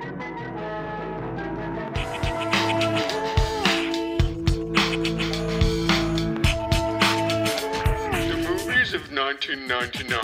The movies of 1999.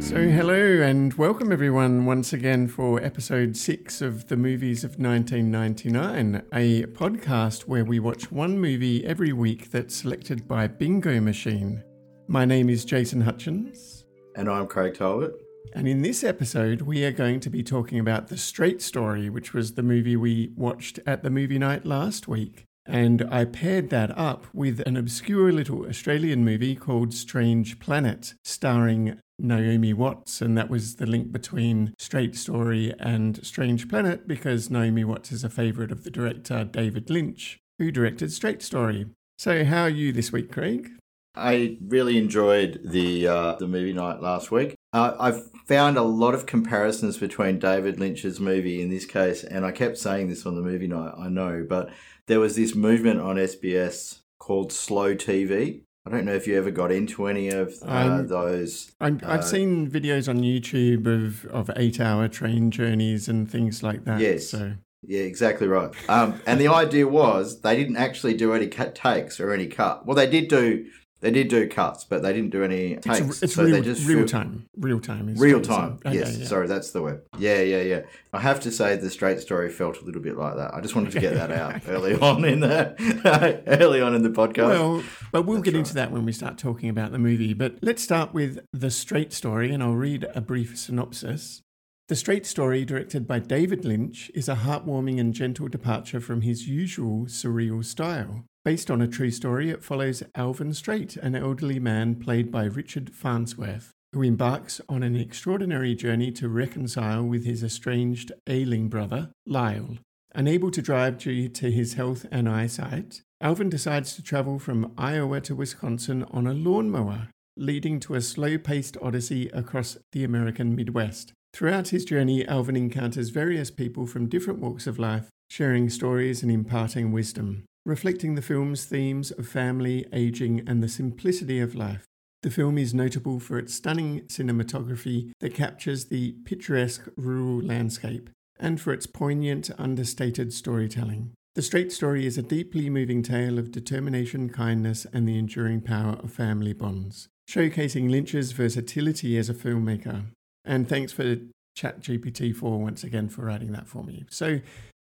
So, hello and welcome everyone once again for episode six of the Movies of 1999, a podcast where we watch one movie every week that's selected by Bingo Machine. My name is Jason Hutchins, And I'm Craig Talbot. and in this episode, we are going to be talking about The Straight Story, which was the movie we watched at the movie night last week. And I paired that up with an obscure little Australian movie called Strange Planet, starring Naomi Watts. And that was the link between Straight Story and Strange Planet because Naomi Watts is a favourite of the director David Lynch, who directed Straight Story. So, how are you this week, Craig? I really enjoyed the uh, the movie night last week. Uh, I've found a lot of comparisons between David Lynch's movie in this case, and I kept saying this on the movie night. I know, but there was this movement on SBS called slow TV. I don't know if you ever got into any of uh, those. I, Uh, I've seen videos on YouTube of, of eight hour train journeys and things like that. Yes. So, Yeah, exactly right. Um, and the idea was they didn't actually do any cut takes or any cut. Well, they did do they did do cuts, but they didn't do any takes. it's, it's so real, they just real time. Real time is Real time. okay, yes. yeah. Sorry, that's the word. Yeah, yeah, yeah. I have to say the straight story felt a little bit like that. I just wanted to get that out early on in the early on in the podcast. Well, but we'll That's get into that when we start talking about the movie. But let's start with The Straight Story, and I'll read a brief synopsis. The Straight Story, directed by David Lynch, is a heartwarming and gentle departure from his usual surreal style. Based on a true story, it follows Alvin Straight, an elderly man played by Richard Farnsworth, who embarks on an extraordinary journey to reconcile with his estranged, ailing brother, Lyle. Unable to drive due to his health and eyesight, Alvin decides to travel from Iowa to Wisconsin on a lawnmower, leading to a slow paced odyssey across the American Midwest. Throughout his journey, Alvin encounters various people from different walks of life, sharing stories and imparting wisdom, reflecting the film's themes of family, aging, and the simplicity of life. The film is notable for its stunning cinematography that captures the picturesque rural landscape and for its poignant, understated storytelling. The Straight Story is a deeply moving tale of determination, kindness, and the enduring power of family bonds, showcasing Lynch's versatility as a filmmaker. And thanks for ChatGPT 4 once again for writing that for me. So,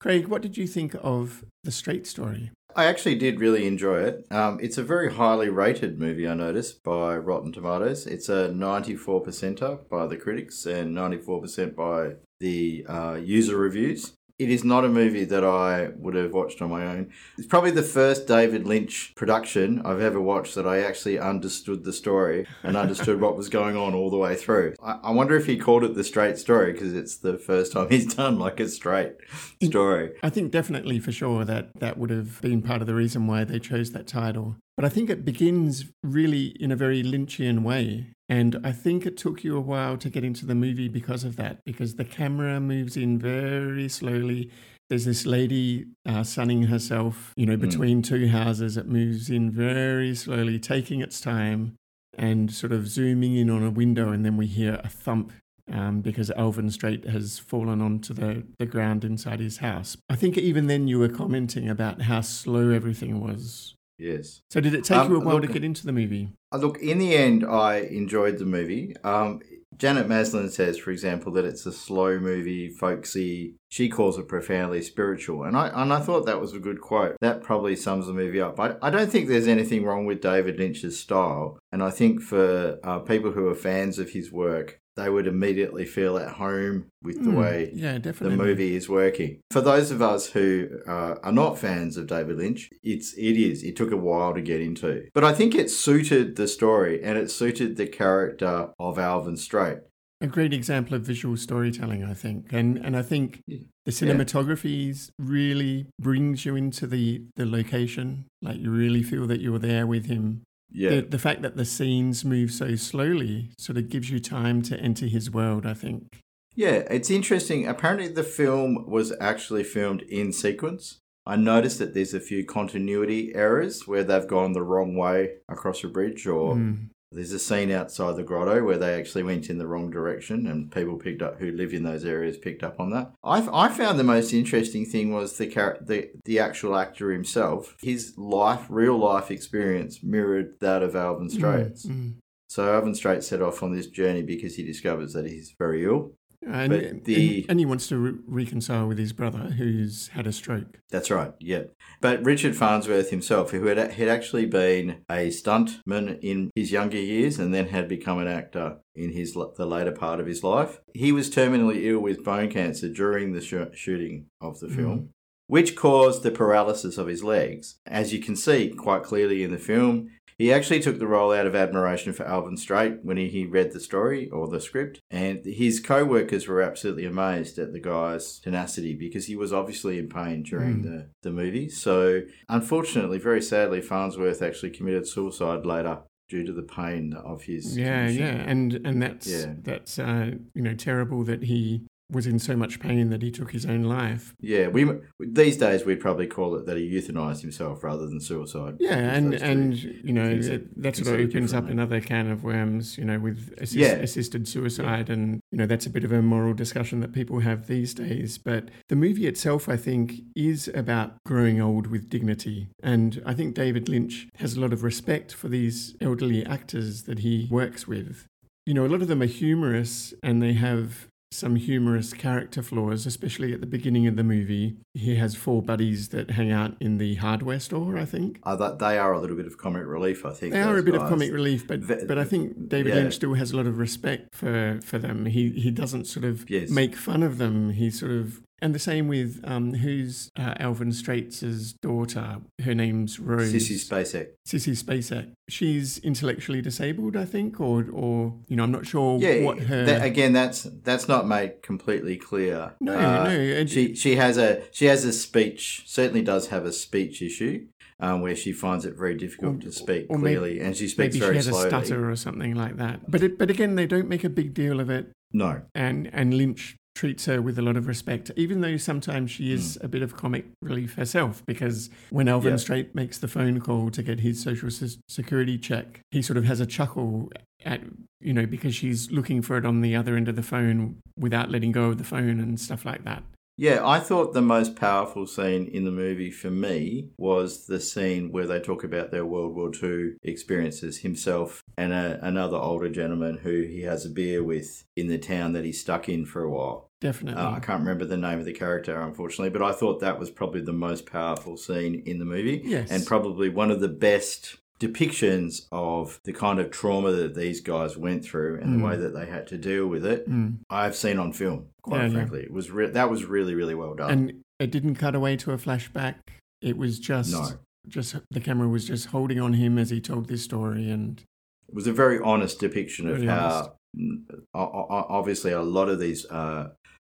Craig, what did you think of The Straight Story? I actually did really enjoy it. Um, it's a very highly rated movie, I noticed, by Rotten Tomatoes. It's a 94 percenter by the critics and 94% by the uh, user reviews. It is not a movie that I would have watched on my own. It's probably the first David Lynch production I've ever watched that I actually understood the story and understood what was going on all the way through. I, I wonder if he called it the straight story because it's the first time he's done like a straight story. I think definitely for sure that that would have been part of the reason why they chose that title. But I think it begins really in a very Lynchian way. And I think it took you a while to get into the movie because of that, because the camera moves in very slowly. There's this lady uh, sunning herself, you know, between two houses. It moves in very slowly, taking its time and sort of zooming in on a window. And then we hear a thump um, because Alvin Straight has fallen onto the, the ground inside his house. I think even then you were commenting about how slow everything was. Yes. So did it take Um, you a while to get into the movie? Uh, Look, in the end, I enjoyed the movie. Um, Janet Maslin says, for example, that it's a slow movie, folksy. She calls it profoundly spiritual, and I and I thought that was a good quote. That probably sums the movie up. I, I don't think there's anything wrong with David Lynch's style, and I think for uh, people who are fans of his work, they would immediately feel at home with the Hmm, way yeah, the movie is working. For those of us who uh, are not fans of David Lynch, it's it is. It took a while to get into, but I think it suited the story and it suited the character of Alvin Straight. A great example of visual storytelling, I think, and and I think the cinematography is really brings you into the the location. Like you really feel that you're there with him. Yeah, The, the fact that the scenes move so slowly sort of gives you time to enter his world. I think. yeah. It's interesting. Apparently, the film was actually filmed in sequence. I noticed that there's a few continuity errors where they've gone the wrong way across a bridge or Mm. There's a scene outside the grotto where they actually went in the wrong direction, and people picked up who live in those areas picked up on that. I, I found the most interesting thing was the char- the the actual actor himself. His life, real life experience, mirrored that of Alvin Straight's. Mm. So Alvin Straits set off on this journey because he discovers that he's very ill. And, But the- and, he wants to re- reconcile with his brother who's had a stroke. That's right, yeah. But Richard Farnsworth himself, who had, had actually been a stuntman in his younger years and then had become an actor in his the later part of his life, he was terminally ill with bone cancer during the sh- shooting of the film, mm. Which caused the paralysis of his legs. As you can see quite clearly in the film, he actually took the role out of admiration for Alvin Straight when he, read the story or the script, and his co workers were absolutely amazed at the guy's tenacity because he was obviously in pain during the, the movie. So, unfortunately, very sadly, Farnsworth actually committed suicide later due to the pain of his. Yeah, condition. yeah, and and that's Yeah. that's uh, you know terrible that he was in so much pain that he took his own life. Yeah, we these days we'd probably call it that he euthanized himself rather than suicide. Yeah, and and you know it, that sort of opens up another can of worms. You know, with assist, Yeah. assisted suicide, and you know that's a bit of a moral discussion that people have these days. But the movie itself, I think, is about growing old with dignity, and I think David Lynch has a lot of respect for these elderly actors that he works with. You know, a lot of them are humorous, and they have some humorous character flaws, especially at the beginning of the movie. He has four buddies that hang out in the hardware store, I think. Uh, that they are a little bit of comic relief, I think. They are a bit of comic relief, but Ve- but I think David yeah. Lynch still has a lot of respect for for them. He he doesn't sort of Yes. make fun of them. He sort of and the same with um who's uh, Alvin Straight's daughter. Her name's Rose. Sissy Spacek. Sissy Spacek. She's intellectually disabled, I think, or or you know I'm not sure Yeah, what her. that- again, that's that's not made completely clear. no, Uh, no. it- She she has a she has a speech certainly does have a speech issue um, where she finds it very difficult Or- to speak or maybe- clearly and she speaks maybe she very has slowly. a stutter or something like that. But it, but again, they don't make a big deal of it. No, and and Lynch treats her with a lot of respect, even though sometimes she is mm. a bit of comic relief herself. Because when Alvin Yeah. Straight makes the phone call to get his social se- security check, he sort of has a chuckle at you know because she's looking for it on the other end of the phone without letting go of the phone and stuff like that. Yeah, I thought the most powerful scene in the movie for me was the scene where they talk about their World War II experiences, himself and a, another older gentleman who he has a beer with in the town that he's stuck in for a while. Definitely. Uh, I can't remember the name of the character, unfortunately, but I thought that was probably the most powerful scene in the movie. Yes. And probably one of the best depictions of the kind of trauma that these guys went through and the way that they had to deal with it Mm. I've seen on film, quite Yeah, yeah. frankly. It was re- that was really, really well done. And it didn't cut away to a flashback. It was just No. just the camera was just holding on him as he told this story and It was a very honest depiction of how, mm, o- obviously, a lot of these uh,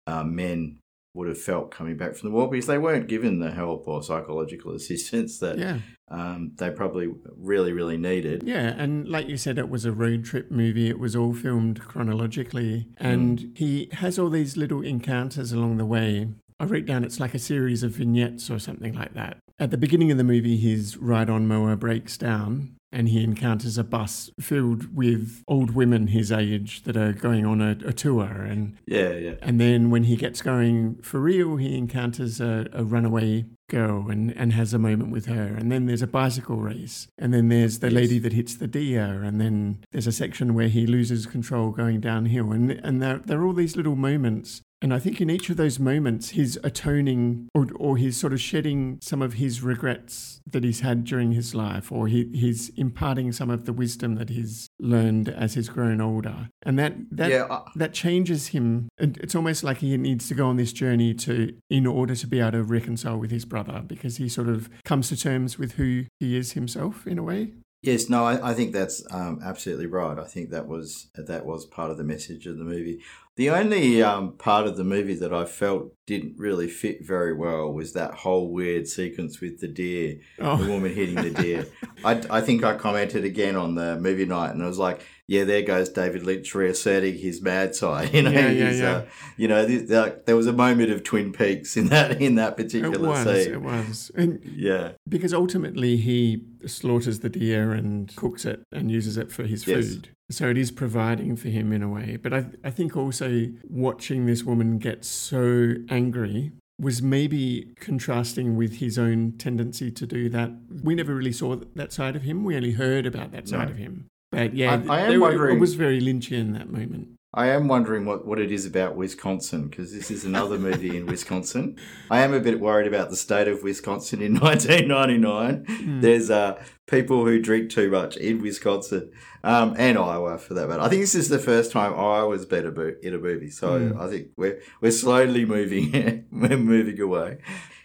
uh, men would have felt coming back from the war because they weren't given the help or psychological assistance that yeah. um, they probably really, really needed. Yeah, and like you said, it was a road trip movie. It was all filmed chronologically. And he has all these little encounters along the way. I wrote down it's like a series of vignettes or something like that. At the beginning of the movie, his ride on mower breaks down and he encounters a bus filled with old women his age that are going on a, a tour. And, Yeah, yeah. and then when he gets going for real, he encounters a, a runaway girl and, and has a moment with her. And then there's a bicycle race. And then there's the Yes. lady that hits the deer. And then there's a section where he loses control going downhill. And, and there, there are all these little moments. And I think in each of those moments, he's atoning or, or he's sort of shedding some of his regrets that he's had during his life, or he, he's imparting some of the wisdom that he's learned as he's grown older. And that, that, yeah, I, that changes him. And It's almost like he needs to go on this journey to, in order to be able to reconcile with his brother, because he sort of comes to terms with who he is himself in a way. Yes, no, I, I think that's um, absolutely right. I think that was that was part of the message of the movie. The only um, part of the movie that I felt didn't really fit very well was that whole weird sequence with the deer, the Oh, woman hitting the deer. I, I think I commented again on the movie night, and I was like, "Yeah, there goes David Lynch reasserting his mad side." You know, Yeah, yeah, yeah. Uh, you know, th- there was a moment of Twin Peaks in that in that particular it was. scene. It was. And Yeah, because ultimately he slaughters the deer and cooks it and uses it for his Yes. food. So it is providing for him in a way. But I, I think also watching this woman get so angry was maybe contrasting with his own tendency to do that. We never really saw that side of him. We only heard about that side No. of him. But yeah, I- I am were- wondering- it was very Lynchian that moment. I am wondering what, what it is about Wisconsin because this is another movie in Wisconsin. I am a bit worried about the state of Wisconsin in 1999. Hmm. There's uh, people who drink too much in Wisconsin um, and Iowa for that matter. I think this is the first time Iowa's been a mo- in a movie, so Mm. I think we're we're slowly moving we're moving away.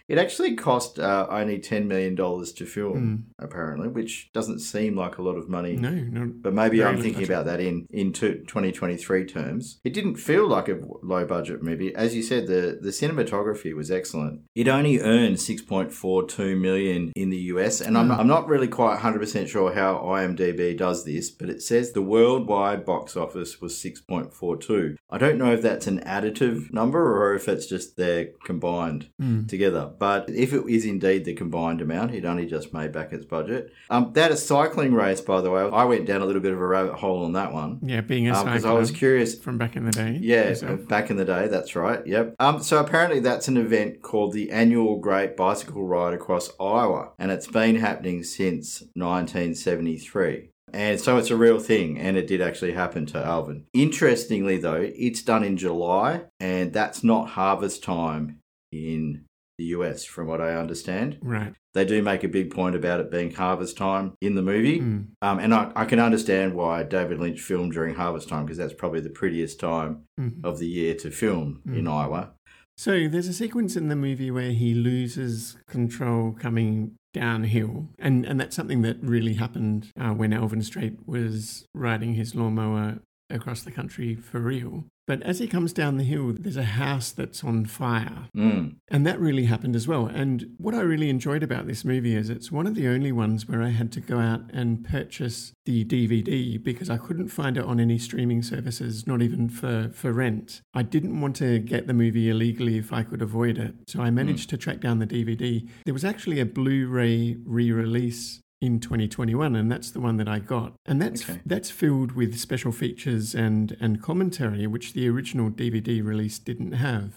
It actually cost uh, only ten million dollars to film, apparently, which doesn't seem like a lot of money. Hmm. No, But maybe I'm thinking budget. about that in in 2023 terms. It didn't feel like a low budget movie, as you said. the The cinematography was excellent. It only earned 6.42 million in the US, and I'm, I'm not really quite 100 percent sure how IMDb does this, but it says the worldwide box office was 6.42. I don't know if that's an additive number or if it's just they're combined together. But if it is indeed the combined amount, it only just made back its budget. Um, that is cycling race, by the way. I went down a little bit of a rabbit hole on that one yeah, being a because cycler Um, I was curious. from back in the day. Yeah, yourself. back in the day, that's right. Yep. Um, so apparently that's an event called the Annual Great Bicycle Ride across Iowa, and it's been happening since 1973. And so it's a real thing, and it did actually happen to Alvin. Interestingly, though, it's done in July, and that's not harvest time in the US, from what I understand. Right. They do make a big point about it being harvest time in the movie. Mm. Um, and I, I can understand why David Lynch filmed during harvest time because that's probably the prettiest time Mhm. of the year to film in Mm. Iowa. So there's a sequence in the movie where he loses control coming downhill, and and that's something that really happened uh, when Alvin Straight was riding his lawnmower across the country for real. But as he comes down the hill, there's a house that's on fire. Mm. And that really happened as well. And what I really enjoyed about this movie is it's one of the only ones where I had to go out and purchase the DVD because I couldn't find it on any streaming services, not even for, for rent. I didn't want to get the movie illegally if I could avoid it. So I managed to track down the DVD. There was actually a Blu ray re release in 2021 and that's the one that I got and that's Okay. that's filled with special features and and commentary which the original DVD release didn't have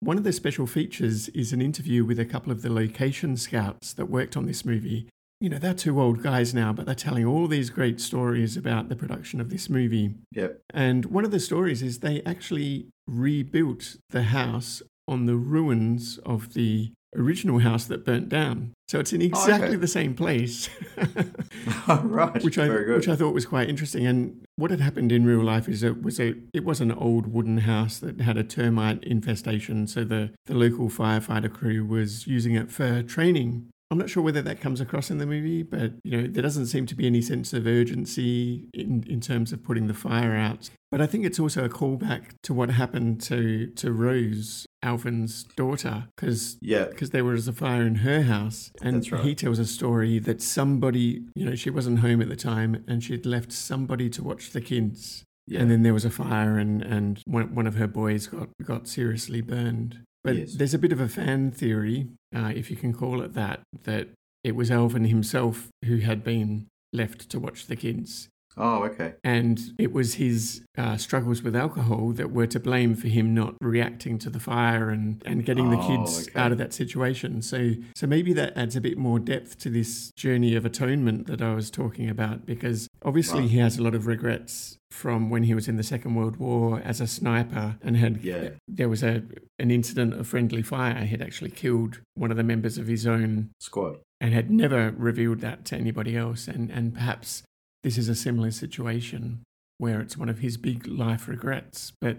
one of the special features is an interview with a couple of the location scouts that worked on this movie. You know, they're two old guys now, but they're telling all these great stories about the production of this movie. Yep. And one of the stories is they actually rebuilt the house on the ruins of the original house that burnt down. So it's in exactly okay. the same place. right. which I which I thought was quite interesting. And what had happened in real life is it was a it was an old wooden house that had a termite infestation. So the the local firefighter crew was using it for training. I'm not sure whether that comes across in the movie, but you know there doesn't seem to be any sense of urgency in in terms of putting the fire out. But I think it's also a callback to what happened to to Rose, Alvin's daughter, because yeah. because there was a fire in her house and right. he tells a story that somebody you know she wasn't home at the time and she'd left somebody to watch the kids Yeah. and then there was a fire and and one, one of her boys got got seriously burned but Yes. there's a bit of a fan theory uh, if you can call it that that it was Alvin himself who had been left to watch the kids oh, okay. and it was his uh, struggles with alcohol that were to blame for him not reacting to the fire and, and getting the Oh, kids okay. out of that situation. So, so maybe that adds a bit more depth to this journey of atonement that I was talking about, because obviously Right. he has a lot of regrets from when he was in the Second World War as a sniper and had Yeah. there was a an incident of friendly fire. He had actually killed one of the members of his own Squad. and had never revealed that to anybody else. And, and perhaps this is a similar situation where it's one of his big life regrets. But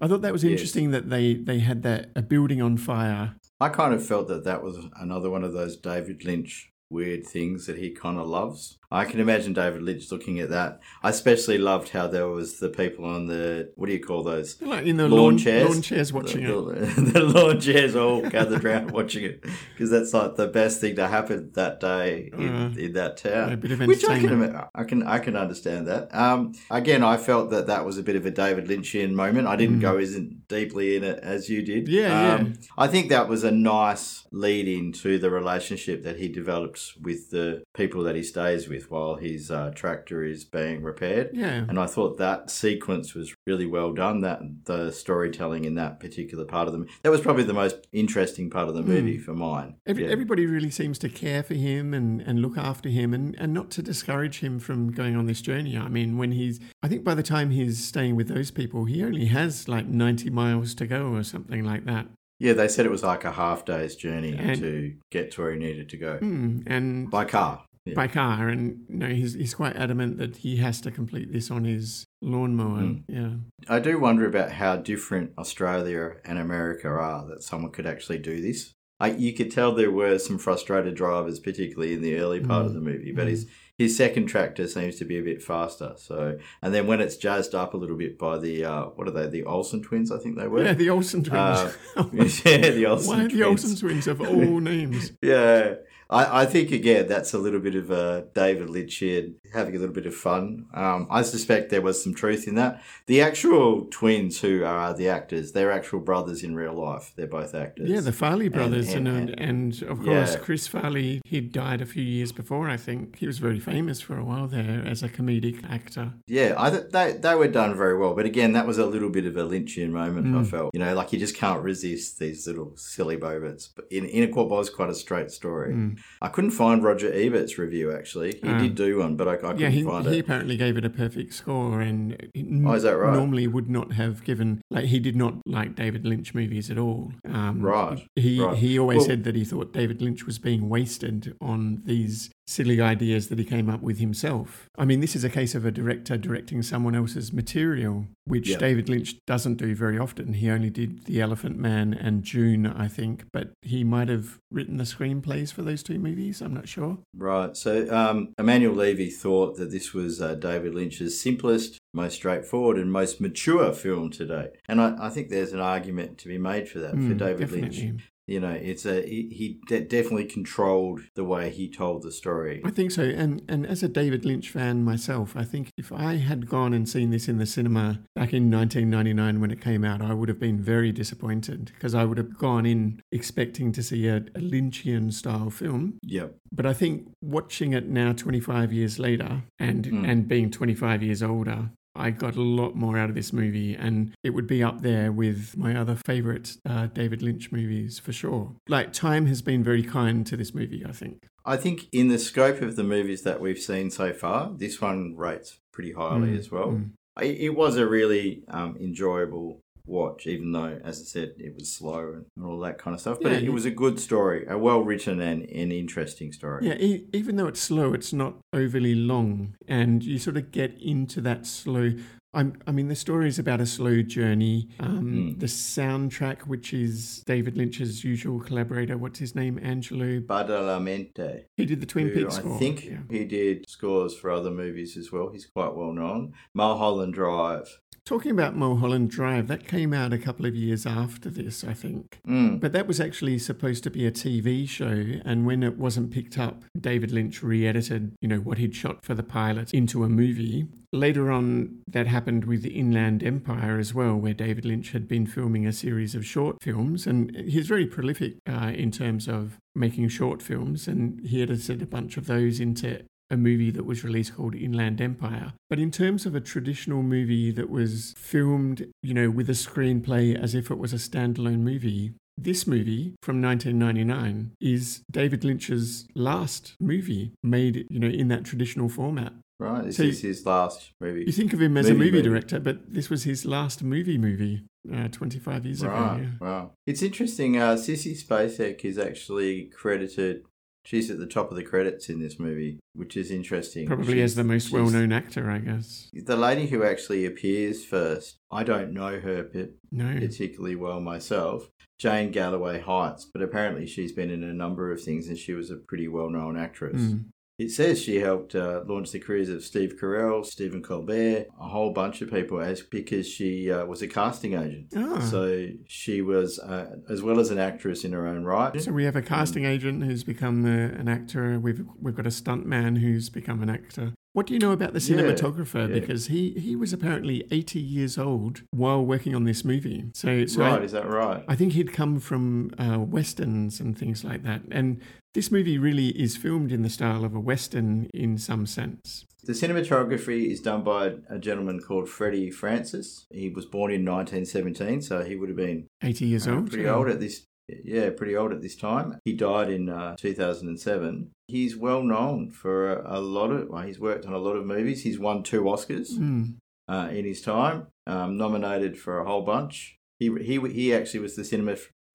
I thought that was Yes. interesting that they, they had that a building on fire. I kind of felt that that was another one of those David Lynch weird things that he kind of loves. I can imagine David Lynch looking at that. I especially loved how there was the people on the what do you call those? Like in the Lawn lawn, chairs. lawn chairs watching the, it. The, lawn chairs all gathered around watching it because that's like the best thing to happen that day in, Uh, in that town. a bit of Which I can, I can I can understand that. Um, again, I felt that that was a bit of a David Lynchian moment. I didn't go as in deeply in it as you did. Mm. Yeah, um, yeah. I think that was a nice lead into the relationship that he develops with the people that he stays with while his uh, tractor is being repaired. Yeah. And I thought that sequence was really well done. That the storytelling in that particular part of them that was probably the most interesting part of the movie for mine. Every, Yeah. Everybody really seems to care for him and, and look after him and, and not to discourage him from going on this journey. I mean, when he's, I think by the time he's staying with those people, he only has like 90 miles to go or something like that. Yeah, they said it was like a half day's journey And- to get to where he needed to go Mm, and by car. Yeah. by car. And, you know, he's, he's quite adamant that he has to complete this on his lawnmower. Mm. Yeah. I do wonder about how different Australia and America are that someone could actually do this. I, you could tell there were some frustrated drivers, particularly in the early part of the movie, but his his second tractor seems to be a bit faster. So, and then when it's jazzed up a little bit by the uh, what are they? The Olsen twins, I think they were. Yeah, the Olsen twins. Uh, yeah, the Olsen Why the twins. Olsen twins of all names? Yeah, I, I think again that's a little bit of uh, David Lynchian having a little bit of fun. Um, I suspect there was some truth in that. The actual twins who are the actors, they're actual brothers in real life. They're both actors. Yeah, the Farley brothers, and and- and, and, of course Yeah. Chris Farley. He died a few years before, I think. He was very famous for a while there as a comedic actor. Yeah, I th- they they were done very well, but again, that was a little bit of a Lynchian moment. Mm. I felt, you know, like you just can't resist these little silly moments. But in in it was quite a straight story. Mm. I couldn't find Roger Ebert's review actually. He Ah. did do one, but I, I Yeah, he, he apparently gave it a perfect score, and Oh, is that right? normally would not have given. Like he did not like David Lynch movies at all. Um, Right, He right. he always Well- said that he thought David Lynch was being wasted on these silly ideas that he came up with himself. I mean, this is a case of a director directing someone else's material, which Yeah. David Lynch doesn't do very often. He only did The Elephant Man and Dune, I think, but he might have written the screenplays for those two movies. I'm not sure. Right. So um, Emanuel Levy thought that this was uh, David Lynch's simplest, most straightforward, and most mature film to date. And I, I think there's an argument to be made for that for Mm, David definitely. Lynch. You know, it's a he, he de- definitely controlled the way he told the story. I think so. And and as a David Lynch fan myself, I think if I had gone and seen this in the cinema back in 1999 when it came out, I would have been very disappointed because I would have gone in expecting to see a, a Lynchian style film. Yep. But I think watching it now 25 years later and Mm. and being 25 years older, I got a lot more out of this movie, and it would be up there with my other favorite uh, David Lynch movies for sure. Like, time has been very kind to this movie, I think. I think in the scope of the movies that we've seen so far, this one rates pretty highly Mm, as well. mm. It was a really um, enjoyable watch, even though, as I said, it was slow and all that kind of stuff. But Yeah, it, it was a good story, a well written and an interesting story. Yeah, e- even though it's slow, it's not overly long, and you sort of get into that slow. I'm, I mean, the story is about a slow journey. Um, Mm. The soundtrack, which is David Lynch's usual collaborator, what's his name, Angelo. Badalamenti. He did the Twin Peaks I score. think yeah. he did scores for other movies as well. He's quite well known. Mulholland Drive. Talking about Mulholland Drive, that came out a couple of years after this, I think. Mm. But that was actually supposed to be a TV show, and when it wasn't picked up, David Lynch re-edited, you know, what he'd shot for the pilot into a movie. Later on, that happened with the Inland Empire as well, where David Lynch had been filming a series of short films, and he's very prolific uh, in terms of making short films, and he edited a bunch of those into a movie that was released called Inland Empire. But in terms of a traditional movie that was filmed, you know, with a screenplay as if it was a standalone movie, this movie from 1999 is David Lynch's last movie made, you know, in that traditional format. Right. This So is his last movie. You think of him as a Movie movie movie. director, but this was his last movie movie uh, 25 years ago. Right, Yeah. wow. It's interesting. Uh, Sissy Spacek is actually credited. She's at the top of the credits in this movie, which is interesting. Probably She's- as the most well known actor, I guess. The lady who actually appears first, I don't know her No. particularly well myself, Jane Galloway Heitz, but apparently she's been in a number of things and she was a pretty well known actress. Mm. It says she helped uh, launch the careers of Steve Carell, Stephen Colbert, a whole bunch of people, as because she uh, was a casting agent. Ah. So she was, uh, as well as an actress in her own right. So we have a casting agent who's become uh, an actor. We've we've got a stunt man who's become an actor. What do you know about the cinematographer? yeah. Because he, he was apparently 80 years old while working on this movie. So, so right, I, is that right? I think he'd come from uh, westerns and things like that. And this movie really is filmed in the style of a western in some sense. The cinematography is done by a gentleman called Freddie Francis. He was born in 1917, so he would have been 80 years uh, old. pretty Oh. old at this. Yeah, pretty old at this time. He died in uh, 2007. He's well known for a, a lot of. Well, he's worked on a lot of movies. He's won two Oscars Mm. uh, in his time. Um, nominated for a whole bunch. He he he actually was the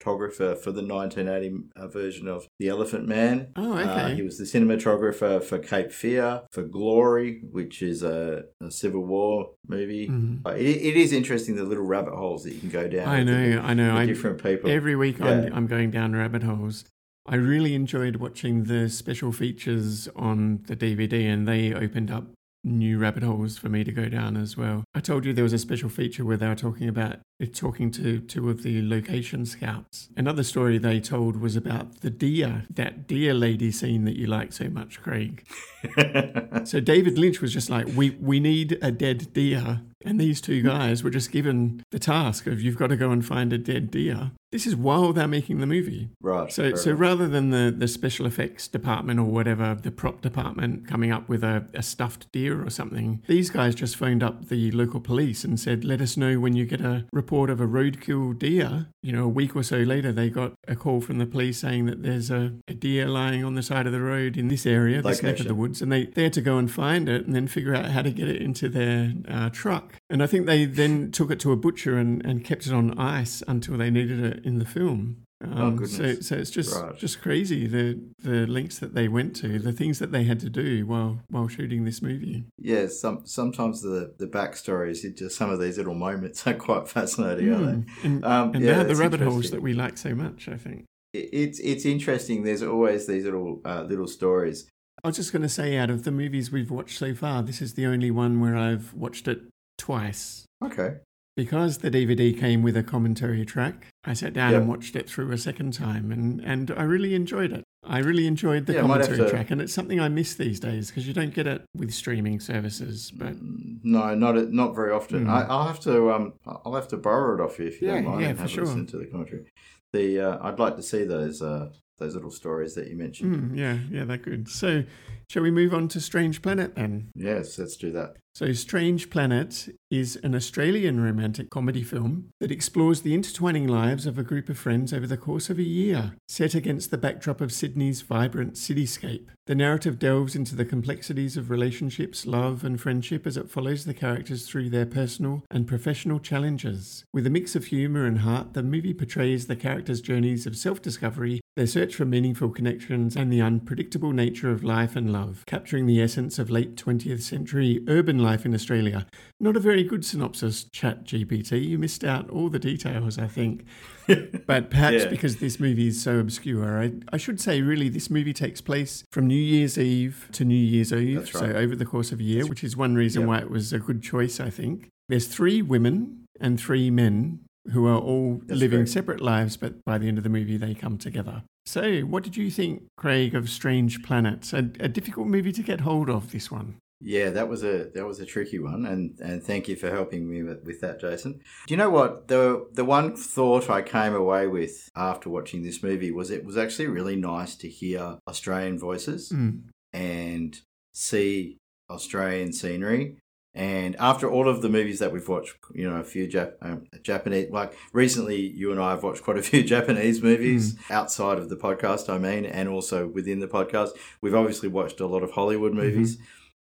cinematographer for the 1980 uh, version of The Elephant Man. Oh, Uh, he was the cinematographer for Cape Fear, for Glory, which is a, a Civil War movie. Mhm. Uh, It, it is interesting the little rabbit holes that you can go down. I with the- know, I know. I, different people. Every week Yeah. I'm, I'm going down rabbit holes. I really enjoyed watching the special features on the DVD, and they opened up new rabbit holes for me to go down as well. I told you there was a special feature where they were talking about talking to two of the location scouts. Another story they told was about the deer, that deer lady scene that you like so much, Craig. So David Lynch was just like, we we need a dead deer, and these two guys were just given the task of you've got to go and find a dead deer. This is while they're making the movie. right. So so enough. rather than the, the special effects department or whatever, the prop department coming up with a, a stuffed deer or something, these guys just phoned up the local police and said, Let us know when you get a report of a roadkill deer. You know, a week or so later they got a call from the police saying that there's a, a deer lying on the side of the road in this area, this neck of the woods, and they, they had to go and find it and then figure out how to get it into their uh, truck. And I think they then took it to a butcher and, and kept it on ice until they needed it in the film. Um, so, so it's just Right. just crazy the the lengths that they went to, the things that they had to do while while shooting this movie. yeah, some sometimes the the backstories, just some of these little moments are quite fascinating, Mm. aren't And, they? Um, and yeah, they're the rabbit holes that we like so much. I think. It- It's it's interesting. There's always these little uh, little stories. I was just going to say, out of the movies we've watched so far, this is the only one where I've watched it twice. Okay. Because the DVD came with a commentary track, I sat down Yep. and watched it through a second time, and, and I really enjoyed it. I really enjoyed the Yeah, I might have commentary track, and it's something I miss these days because you don't get it with streaming services. But No, not not very often. Mm. I, I'll have to um I'll have to borrow it off you if you Yeah, don't mind yeah, and for have sure. a listen to the commentary. The uh, I'd like to see those uh those little stories that you mentioned. mm, yeah, yeah, they're good. So, shall we move on to Strange Planet then? Yes, let's do that. So, Strange Planet is an Australian romantic comedy film that explores the intertwining lives of a group of friends over the course of a year, set against the backdrop of Sydney's vibrant cityscape. The narrative delves into the complexities of relationships, love, and friendship as it follows the characters through their personal and professional challenges. With a mix of humour and heart, the movie portrays the characters' journeys of self discovery, their search for meaningful connections, and the unpredictable nature of life and love, capturing the essence of late 20th century urban life in Australia. Not a very good synopsis, Chat GPT. You missed out all the details, I think. But perhaps Yeah. because this movie is so obscure, I, I should say, really, this movie takes place from New Year's Eve to New Year's Eve, That's so over the course of a year, which is one reason Yeah. why it was a good choice, I think. There's three women and three men who are all That's living correct. separate lives, but by the end of the movie, they come together. So, what did you think, Craig, of Strange Planets? A, a difficult movie to get hold of, this one. Yeah, that was a that was a tricky one, and and thank you for helping me with, with that, Jason. Do you know what the the one thought I came away with after watching this movie was it was actually really nice to hear Australian voices Mm. and see Australian scenery. And after all of the movies that we've watched, you know, a few Jap- um, Japanese, like recently, you and I have watched quite a few Japanese movies outside of the podcast, I mean, and also within the podcast. We've obviously watched a lot of Hollywood movies.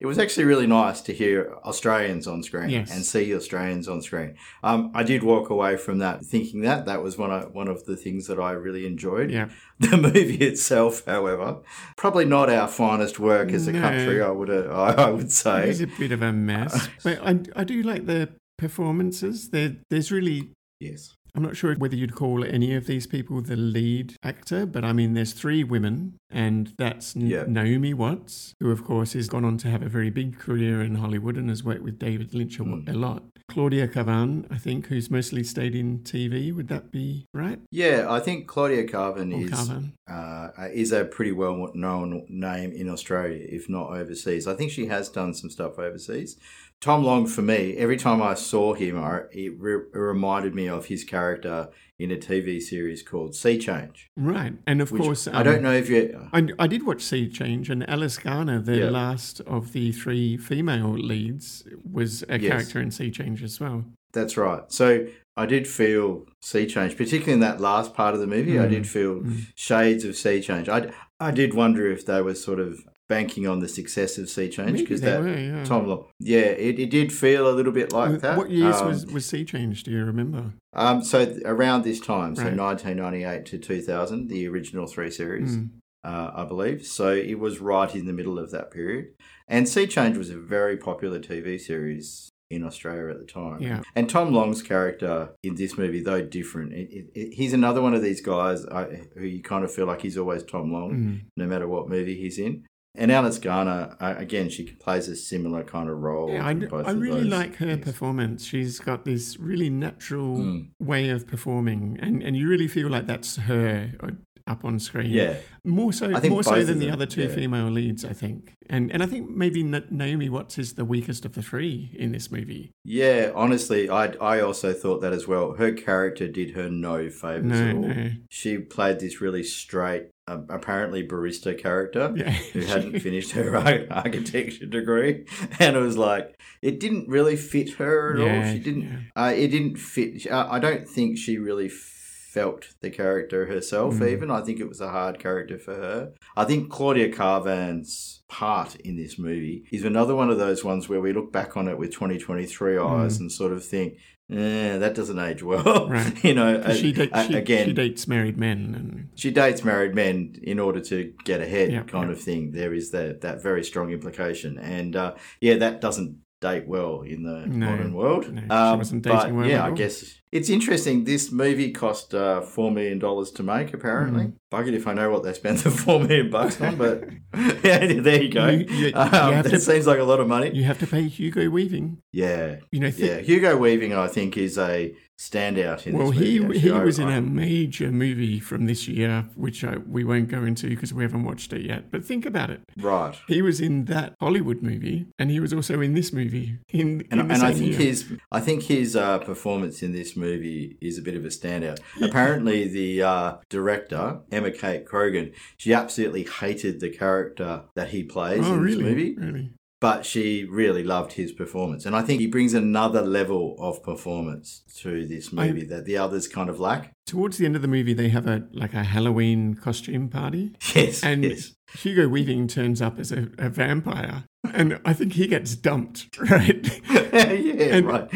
It was actually really nice to hear Australians on screen Yes. and see Australians on screen. Um, I did walk away from that thinking that that was one of, one of the things that I really enjoyed. Yeah. The movie itself, however, probably not our finest work as a No. country. I would I, I would say. is a bit of a mess. but I, I do like the performances. There, there's really Yes. I'm not sure whether you'd call any of these people the lead actor, but I mean, there's three women, and that's Yeah. Naomi Watts, who, of course, has gone on to have a very big career in Hollywood and has worked with David Lynch a, Mm. a lot. Claudia Karvan, I think, who's mostly stayed in TV. Would that be right? Yeah, I think Claudia Karvan Or is uh, is a pretty well known name in Australia, if not overseas. I think she has done some stuff overseas. Tom Long, for me, every time I saw him, I, it, re- it reminded me of his character in a TV series called Sea Change. Right. And of course, I don't um, know if you. I, I did watch Sea Change, and Alice Garner, the Yeah. last of the three female leads, was a Yes. character in Sea Change as well. That's right. So I did feel sea change, particularly in that last part of the movie. I Mm, did feel mm. shades of sea change. I, I did wonder if they were sort of banking on the success of sea change because that were, yeah. Tom Long, yeah, it, it did feel a little bit like that. What years Um, was, was Sea Change? Do you remember? Um, so th- around this time, so Right. 1998 to 2000, the original three series, Mm. uh, I believe. So it was right in the middle of that period. And Sea Change was a very popular TV series in Australia at the time. Yeah. And Tom Long's character in this movie, though different, it, it, it, he's another one of these guys I, who you kind of feel like he's always Tom Long, Mm. no matter what movie he's in. And Alice Garner, again, she plays a similar kind of role. Yeah, I, I really like her things. performance. She's got this really natural Mm. way of performing, and, and you really feel like that's her uh, up on screen. Yeah. more so, more so than the other two yeah. female leads, I think. And and I think maybe Naomi Watts is the weakest of the three in this movie. Yeah, honestly, I I also thought that as well. Her character did her no favors No, at all. no, She played this really straight, apparently barista character yeah, who hadn't finished her architecture degree, and it was like it didn't really fit her at all. She didn't. yeah. Uh, it didn't fit. I I don't think she really felt the character herself. Mm. Even I think it was a hard character for her. I think Claudia Karvan's part in this movie is another one of those ones where we look back on it with 2023 eyes and sort of think, eh, that doesn't age well. Mm. Right. you know, 'Cause she, uh, da- she, again, she dates married men, and she dates married men in order to get ahead, Yeah, kind yeah. of thing. There is that that very strong implication, and uh, yeah, that doesn't date well in the No, modern world. no, she Um, but well yeah, I guess it's interesting. This movie cost uh, four million dollars to make. Apparently, Mm. buggered if I know what they spent the four million bucks on, but yeah, there you go. You- you- you um, have that to- seems like a lot of money. you have to pay Hugo Weaving. Yeah, You know, th- yeah. Hugo Weaving, I think, is a standout in well, this movie. he he I- was in a major movie from this year, which I, we won't go into because we haven't watched it yet. But think about it. right. He was in that Hollywood movie, and he was also in this movie. In, And, in the and I think year. his I think his uh, performance in this movie is a bit of a standout. Apparently, the uh, director Emma Kate Croghan, she absolutely hated the character that he plays oh in really, this movie, really. but she really loved his performance. And I think he brings another level of performance to this I- movie that the others kind of lack. Towards the end of the movie, they have a like a Halloween costume party, Yes, and yes. Hugo Weaving turns up as a, a vampire, and I think he gets dumped. Right. yeah, And- right.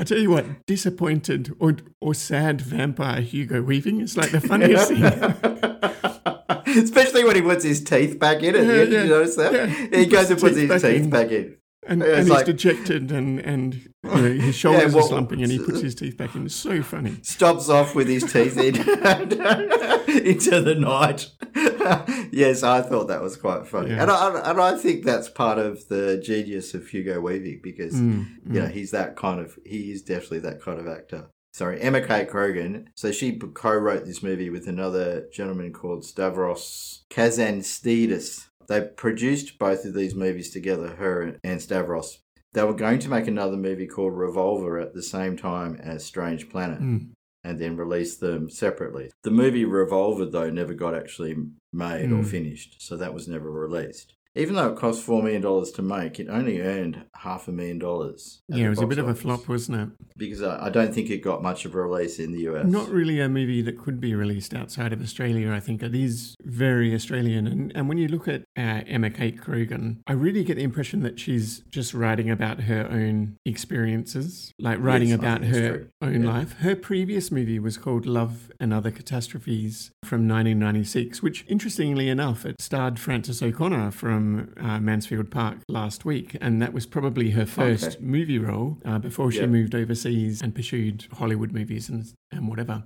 I tell you what, disappointed or or sad vampire Hugo Weaving is like the funniest thing. Especially when he puts his teeth back in. The Yeah, end, yeah, Did you notice that? yeah. He goes and puts his teeth in. back in. And, and he's like- dejected and, and you know, his shoulders well- are slumping and he puts his teeth back in. It's so funny. Stops off with his teeth in into the night. yes, I thought that was quite funny, Yeah. and I and I think that's part of the genius of Hugo Weaving because Mm, you know he's that kind of he is definitely that kind of actor. Sorry, Emma Kate Croghan. So she co-wrote this movie with another gentleman called Stavros Kazantzidis. They produced both of these movies together, her and Stavros. They were going to make another movie called Revolver at the same time as Strange Planet mm. and then release them separately. The movie Revolver, though, never got actually made or Mm. finished, so that was never released. Even though it cost $4 million to make, it only earned half a million dollars. Yeah, it was a box bit of a flop, wasn't it? Because I, I don't think it got much of a release in the US. Not really a movie that could be released outside of Australia, I think. It is very Australian. And, and when you look at uh, Emma Kate Croghan, I really get the impression that she's just writing about her own experiences, like writing Yes, about her true. own Yeah. life. Her previous movie was called Love and Other Catastrophes from 1996, which, interestingly enough, it starred Frances O'Connor from from uh, Mansfield Park last week, and that was probably her first Okay. movie role uh, before she Yeah. moved overseas and pursued Hollywood movies and, and whatever.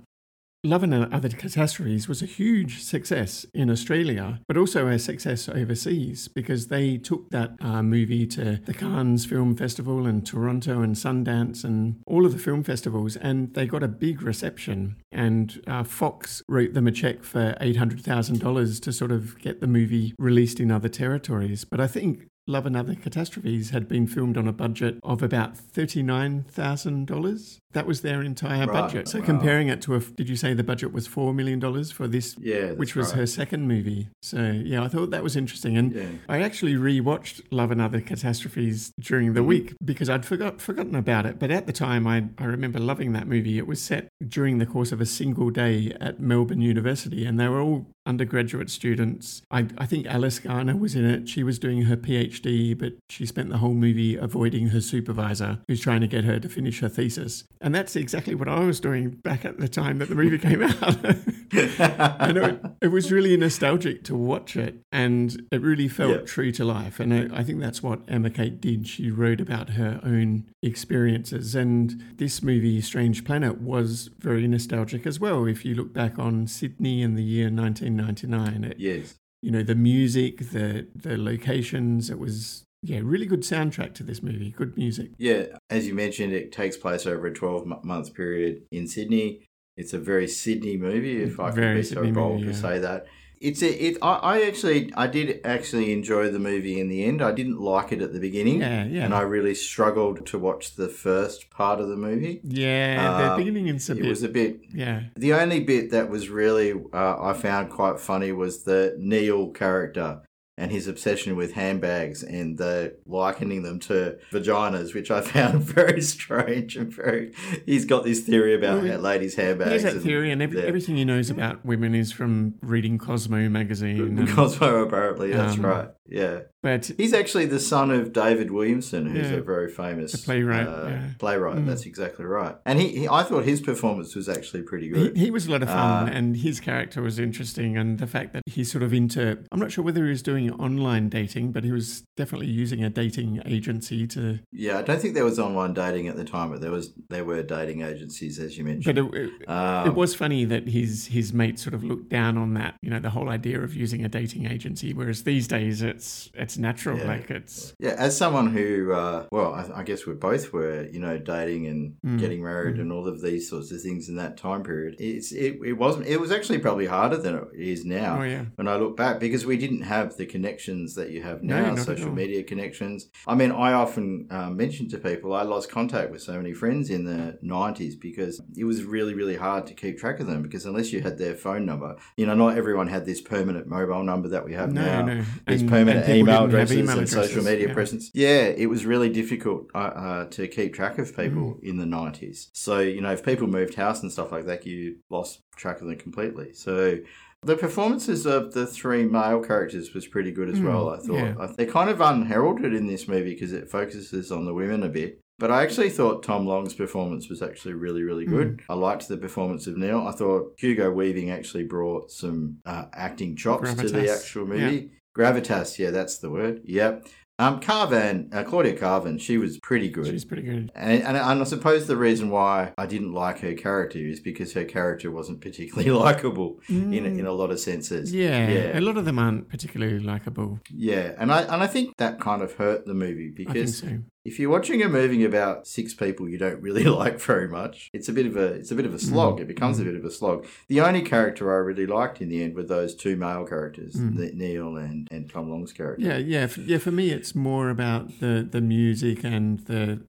Love and Other Catastrophes was a huge success in Australia, but also a success overseas because they took that uh, movie to the Cannes Film Festival and Toronto and Sundance and all of the film festivals, and they got a big reception. And uh, Fox wrote them a check for $800,000 to sort of get the movie released in other territories. But I think Love and Other Catastrophes had been filmed on a budget of about $39,000. That was their entire Right, budget. So wow. comparing it to a, did you say the budget was $4 million for this, Yeah, which was right. her second movie? So yeah, I thought that was interesting. And Yeah. I actually rewatched Love and Other Catastrophes during the Mm-hmm. week because I'd forgot, forgotten about it. But at the time, I, I remember loving that movie. It was set during the course of a single day at Melbourne University, and they were all undergraduate students. I, I think Alice Garner was in it. She was doing her PhD, but she spent the whole movie avoiding her supervisor, who's trying to get her to finish her thesis. And that's exactly what I was doing back at the time that the movie came out. I know it, it was really nostalgic to watch it, and it really felt Yeah. true to life. And I, I think that's what Emma Kate did. She wrote about her own experiences, and this movie, Strange Planet, was very nostalgic as well. If you look back on Sydney in the year 1999, it, Yes. you know the music, the the locations, it was yeah, really good soundtrack to this movie. Good music. Yeah, as you mentioned, it takes place over a 12 month period in Sydney. It's a very Sydney movie, if I can be Sydney so bold movie, to say that. It's a, it. I, I actually, I did actually enjoy the movie in the end. I didn't like it at the beginning, Yeah, yeah. and I really struggled to watch the first part of the movie. Yeah, the Um, beginning is a It bit. was a bit. yeah, The only bit that was really uh, I found quite funny was the Neil character and his obsession with handbags and the likening them to vaginas, which I found very strange and very. He's got this theory about Well, ladies' he handbags. has that theory, and every, everything he knows about women is from reading Cosmo magazine. and- Cosmo, apparently, that's Um, right. Yeah, but he's actually the son of David Williamson, who's Yeah. a very famous playwright, uh, yeah. playwright. Mm. That's exactly right. And he, he, I thought his performance was actually pretty he, good. he was a lot of fun, Uh, and his character was interesting, and the fact that he's sort of into. I'm not sure whether he was doing online dating, but he was definitely using a dating agency to. Yeah, I don't think there was online dating at the time, but there was there were dating agencies, as you But mentioned. it, it, Um, it was funny that his his mate sort of looked down on that. You know, the whole idea of using a dating agency, whereas these days it's it's natural, Yeah. like it's. yeah, as someone who, uh, well, I, I guess we both were, you know, dating and Mm, getting married and all of these sorts of things in that time period. It's it, it wasn't. It was actually probably harder than it is now. Oh yeah, when I look back because we didn't have the connections that you have now, at social media connections. I mean, I often um, mention to people I lost contact with so many friends in the 90s because it was really, really hard to keep track of them because unless you had their phone number, you know, not everyone had this permanent mobile number that we have no, now. no, These And- permanent and email didn't have addresses and social media yeah. presence. Yeah, it was really difficult uh, uh, to keep track of people Mm. in the 90s. So, you know, if people moved house and stuff like that, you lost track of them completely. So, the performances of the three male characters was pretty good as Mm, well, I thought. yeah. They're kind of unheralded in this movie because it focuses on the women a bit. But I actually thought Tom Long's performance was actually really, really good. Hmm. I liked the performance of Neil. I thought Hugo Weaving actually brought some uh, acting chops to the actual movie. Gravitas, yeah, that's the word. Yep. Um, Karvan, uh, Claudia Karvan, she was pretty good. she's pretty good. And, and, and I suppose the reason why I didn't like her character is because her character wasn't particularly likable in, a- in a lot of senses. Yeah, Yeah. a lot of them aren't particularly likable. Yeah, and I and I think that kind of hurt the movie I think because so. If you're watching a movie about six people you don't really like very much, it's a bit of a it's a bit of a slog. Mm, It becomes a bit of a slog. The only character I really liked in the end were those two male characters, Mm. Ne- Neil and, and Tom Long's character. Yeah, yeah, for, yeah. For me, it's more about the the music and the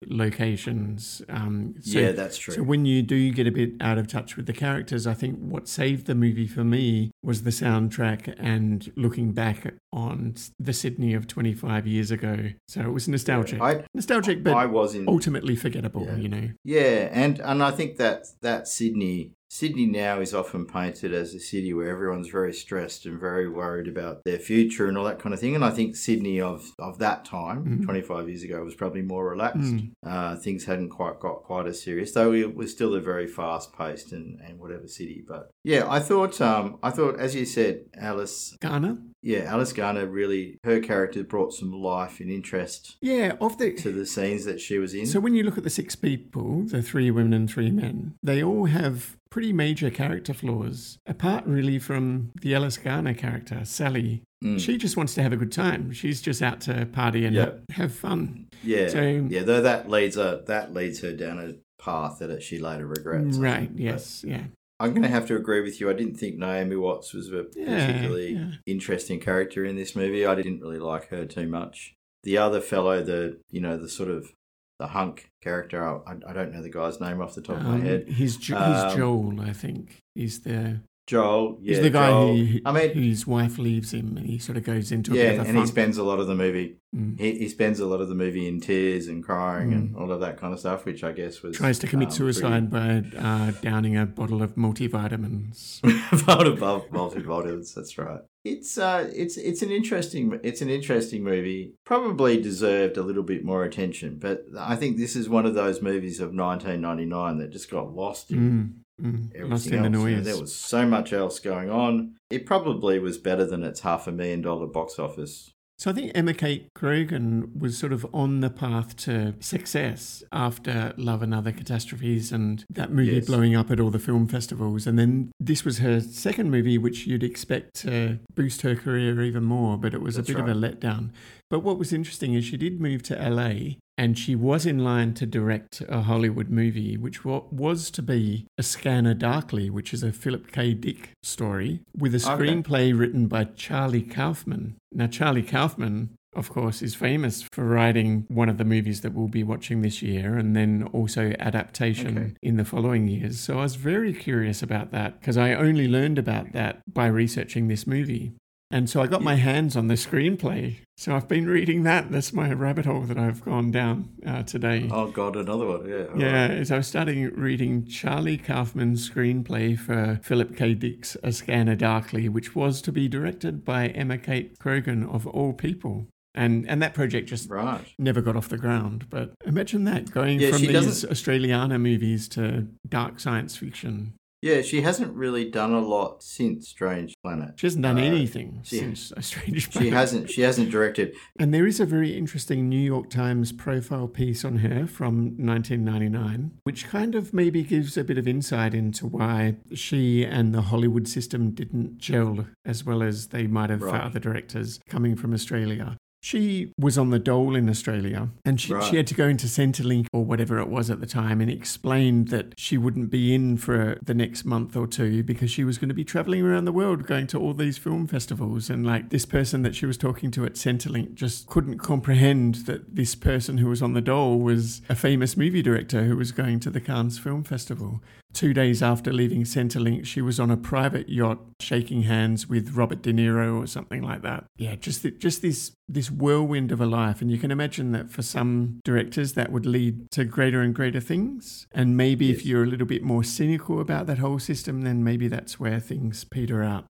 locations. Um, so, yeah, that's true. So when you do get a bit out of touch with the characters, I think what saved the movie for me was the soundtrack and looking back on the Sydney of 25 years ago. So it was nostalgic, I nostalgic, but I was in ultimately forgettable. Yeah. You know. Yeah, and and I think that that Sydney Sydney now is often painted as a city where everyone's very stressed and very worried about their future and all that kind of thing. And I think Sydney of of that time, Mhm. 25 years ago, was probably more relaxed. Mm. Uh, things hadn't quite got quite as serious, though it was still a very fast paced and, and whatever city. But yeah, I thought um I thought as you said, Alice Garner. yeah, Alice Garner really, her character brought some life and interest Yeah, of the to the scenes that she was in. So when you look at the six people, the three women and three men, they all have pretty major character flaws. Apart really from the Alice Garner character, Sally. Mm. She just wants to have a good time. She's just out to party and ha- have fun. yeah, so- yeah, though that leads her that leads her down a path that she later regrets. Right. But yes, yeah. I'm going to have to agree with you. I didn't think Naomi Watts was a Yeah, particularly yeah. interesting character in this movie. I didn't really like her too much. The other fellow, the you know the sort of the hunk character, I, I don't know the guy's name off the top of my Um, head. he's, jo- Um, he's Joel, I think. He's the Joel, yeah, he's the guy Joel. who, I mean, whose wife leaves him and he sort of goes into a yeah, of and he spends a lot of the movie. Mm. He, he spends a lot of the movie in tears and crying and Mm. all of that kind of stuff, which I guess was Tries to commit um, suicide by uh, downing a bottle of multivitamins. pretty- Part above multivitamins. That's right. It's uh, it's it's an interesting it's an interesting movie. Probably deserved a little bit more attention, but I think this is one of those movies of 1999 that just got lost in Mm, mm. everything Lost in else. the You know, there was so much else going on. It probably was better than its half a million dollar box office. So I think Emma Kate Croghan was sort of on the path to success after Love and Other Catastrophes and that movie Yes. blowing up at all the film festivals. And then this was her second movie, which you'd expect to boost her career even more, but it was That's a bit of a letdown. But what was interesting is she did move to LA and she was in line to direct a Hollywood movie, which was to be A Scanner Darkly, which is a Philip K. Dick story with a Okay. screenplay written by Charlie Kaufman. Now, Charlie Kaufman, of course, is famous for writing one of the movies that we'll be watching this year and then also adaptation Okay. in the following years. So I was very curious about that because I only learned about that by researching this movie. And so I got my hands on the screenplay. So I've been reading that. That's my rabbit hole that I've gone down uh, today. Oh God, another one. Yeah. Yeah, right. as I was starting reading Charlie Kaufman's screenplay for Philip K. Dick's A Scanner Darkly, which was to be directed by Emma Kate Croghan of all people. And and that project just Right. never got off the ground. But imagine that going Yeah, from these doesn't- Australiana movies to dark science fiction. Yeah, she hasn't really done a lot since Strange Planet. She hasn't done Uh, anything she- since Strange She hasn't. She hasn't directed. And there is a very interesting New York Times profile piece on her from 1999, which kind of maybe gives a bit of insight into why she and the Hollywood system didn't gel as well as they might have for other directors coming from Australia. She was on the dole in Australia and she, Right. she had to go into Centrelink or whatever it was at the time and explained that she wouldn't be in for the next month or two because she was going to be traveling around the world going to all these film festivals. And like this person that she was talking to at Centrelink just couldn't comprehend that this person who was on the dole was a famous movie director who was going to the Cannes Film Festival. Two days after leaving Centrelink, she was on a private yacht shaking hands with Robert De Niro or something like that. Yeah, just th- just this this whirlwind of a life, and you can imagine that for some directors that would lead to greater and greater things. And maybe if you're a little bit more cynical about that whole system, then maybe that's where things peter out.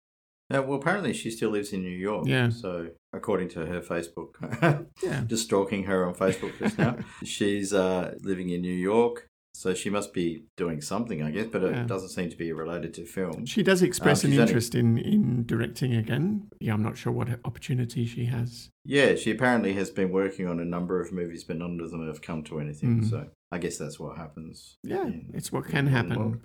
Uh, well, apparently she still lives in New York. Yeah. So according to her Facebook, Yeah. just stalking her on Facebook just now, she's uh, living in New York. So she must be doing something, I guess, but Yeah. it doesn't seem to be related to film. She does express Um, an she's only- interest in, in directing again. Yeah, I'm not sure what opportunity she has. Yeah, she apparently has been working on a number of movies, but none of them have come to anything. Mm. So I guess that's what happens. Yeah, in- it's what can happen.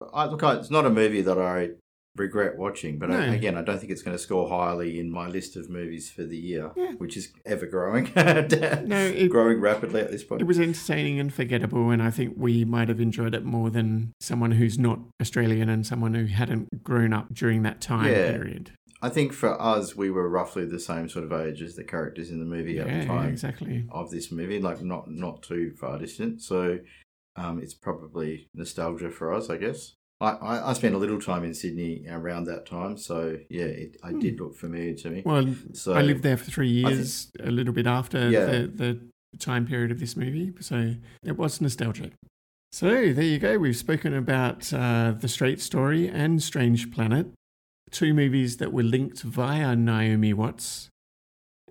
But I, look, I, it's not a movie that I regret watching, but I, again, I don't think it's going to score highly in my list of movies for the year, Yeah. which is ever growing. no, it, growing rapidly at this point. It was entertaining and forgettable, and I think we might have enjoyed it more than someone who's not Australian and someone who hadn't grown up during that time Yeah. period. I think for us, we were roughly the same sort of age as the characters in the movie at the time exactly. of this movie, like not not too far distant. So um, it's probably nostalgia for us, I guess. I, I, spent a little time in Sydney around that time, so yeah, it, I did look familiar to me. Hmm. Well, So I lived there for three I think- years, a little bit after Yeah. the, the time period of this movie, so it was nostalgic. So there you go. We've spoken about uh, The Straight Story and Strange Planet, two movies that were linked via Naomi Watts.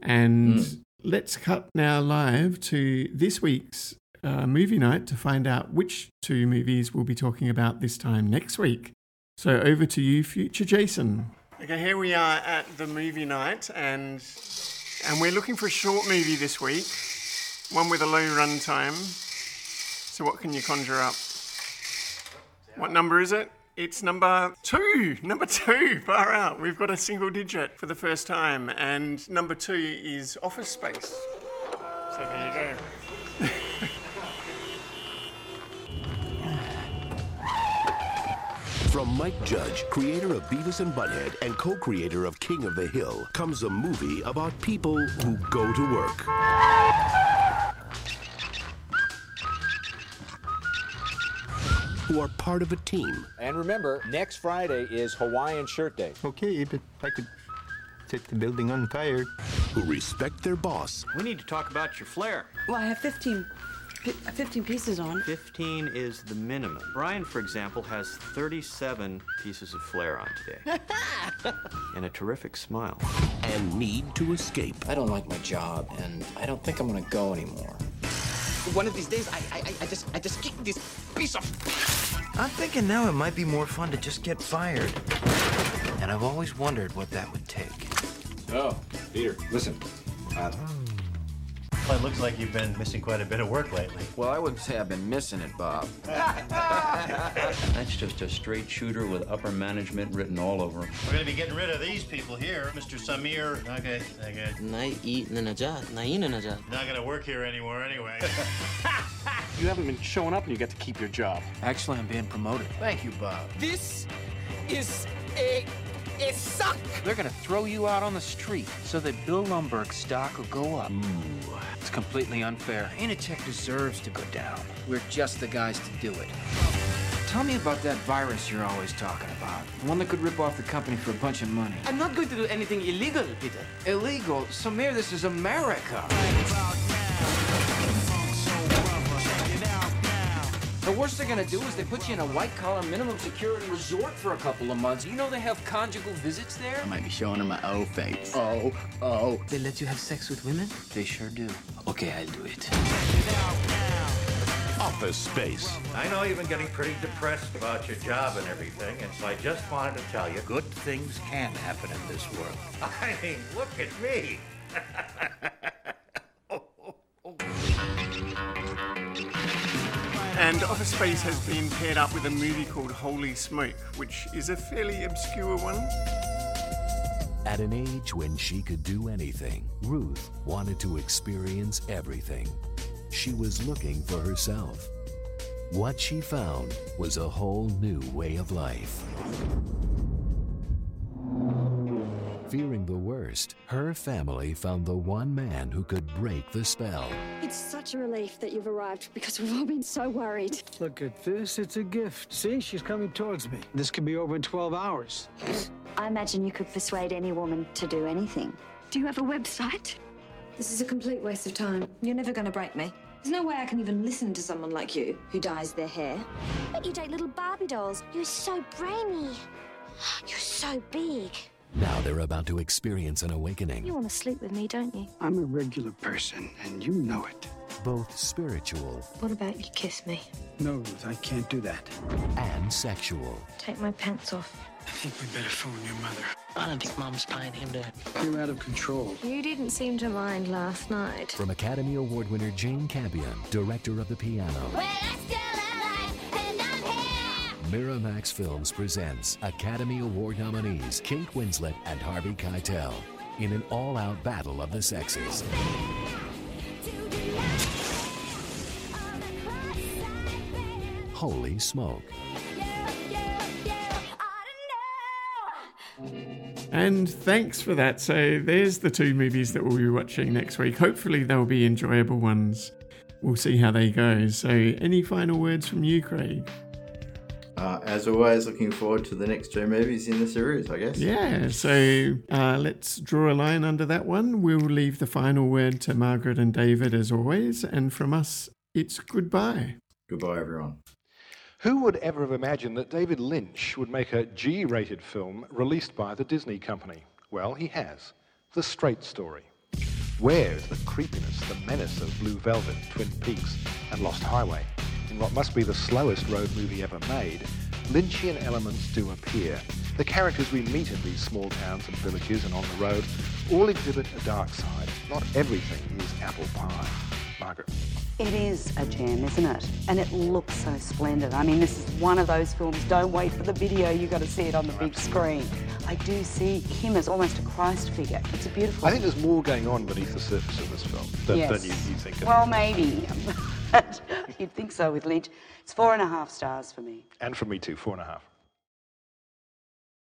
And Mm. let's cut now live to this week's uh, movie night to find out which two movies we'll be talking about this time next week. So over to you, future Jason. Okay, here we are at the movie night, and and we're looking for a short movie this week, one with a low runtime. So what can you conjure up? What number is it? It's number two. Number two. Far out. We've got a single digit for the first time, and number two is Office Space. So there you go. From Mike Judge, creator of Beavis and Butthead and co-creator of King of the Hill, comes a movie about people who go to work. Who are part of a team And remember, next Friday is Hawaiian Shirt Day. Okay, but I could set the building on fire. who respect their boss We need to talk about your flair. Well, I have 15, pi- 15 pieces on. 15 is the minimum. Brian, for example, has 37 pieces of flair on today. and a terrific smile. and need to escape. I don't like my job, and I don't think I'm gonna go anymore. One of these days, I, I, I just, I just kick this piece of. I'm thinking now it might be more fun to just get fired. And I've always wondered what that would take. Oh, Peter, listen. Well, it looks like you've been missing quite a bit of work lately. Well, I wouldn't say I've been missing it, Bob. That's just a straight shooter with upper management written all over him. We're gonna be getting rid of these people here. Mr. Samir, okay, okay. Not gonna work here anymore anyway. You haven't been showing up and you get to keep your job. Actually, I'm being promoted. Thank you, Bob. This is a, a suck. They're gonna throw you out on the street so that Bill Lumbergh's stock will go up. It's completely unfair. Initech deserves to go down. We're just the guys to do it. Tell me about that virus you're always talking about. The one that could rip off the company for a bunch of money. I'm not going to do anything illegal, Peter. Illegal? Samir, this is America. The worst they're gonna do is they put you in a white collar minimum security resort for a couple of months. You know they have conjugal visits there? I might be showing them my O face. Oh, oh. They let you have sex with women? They sure do. Okay, I'll do it. Office Space. I know you've been getting pretty depressed about your job and everything, and so I just wanted to tell you good things can happen in this world. I mean, look at me. And Office Space has been paired up with a movie called Holy Smoke, which is a fairly obscure one. At an age when she could do anything, Ruth wanted to experience everything. She was looking for herself. What she found was a whole new way of life. Fearing the worst, her family found the one man who could break the spell. It's such a relief that you've arrived because we've all been so worried. Look at this. It's a gift. See, she's coming towards me. This could be over in 12 hours. I imagine you could persuade any woman to do anything. Do you have a website? This is a complete waste of time. You're never going to break me. There's no way I can even listen to someone like you. Who dyes their hair? But you date little Barbie dolls. You're so brainy. You're so big. Now they're about to experience an awakening, You want to sleep with me, don't you? I'm a regular person, and you know it. both spiritual What about you kiss me? No, Ruth, I can't do that. and sexual. Take my pants off. I think we better phone your mother. I don't think Mom's paying him to. You're out of control. You didn't seem to mind last night. From Academy Award winner Jane Campion, director of the piano. Miramax Films presents Academy Award nominees Kate Winslet and Harvey Keitel in an all-out battle of the sexes. Holy smoke. And thanks for that. So there's the two movies that we'll be watching next week. Hopefully they'll be enjoyable ones. We'll see how they go. So any final words from you, Craig? Uh, as always, looking forward to the next two movies in the series, I guess. Yeah, so uh, let's draw a line under that one. We'll leave the final word to Margaret and David as always. And from us, it's goodbye. Goodbye, everyone. Who would ever have imagined that David Lynch would make a G rated film released by the Disney Company? Well, he has. The Straight Story. Where's the creepiness, the menace of Blue Velvet, Twin Peaks, and Lost Highway? In what must be the slowest road movie ever made, Lynchian elements do appear. The characters we meet in these small towns and villages and on the road all exhibit a dark side. Not everything is apple pie. Margaret. It is a gem, isn't it? And it looks so splendid. I mean, this is one of those films. Don't wait for the video. You've got to see it on the big screen. I do see him as almost a Christ figure. It's a beautiful. I think there's more going on beneath the surface of this film than, yes. than you, you think. Well, maybe. You'd think so with Lynch. It's four and a half stars for me. And for me too, four and a half.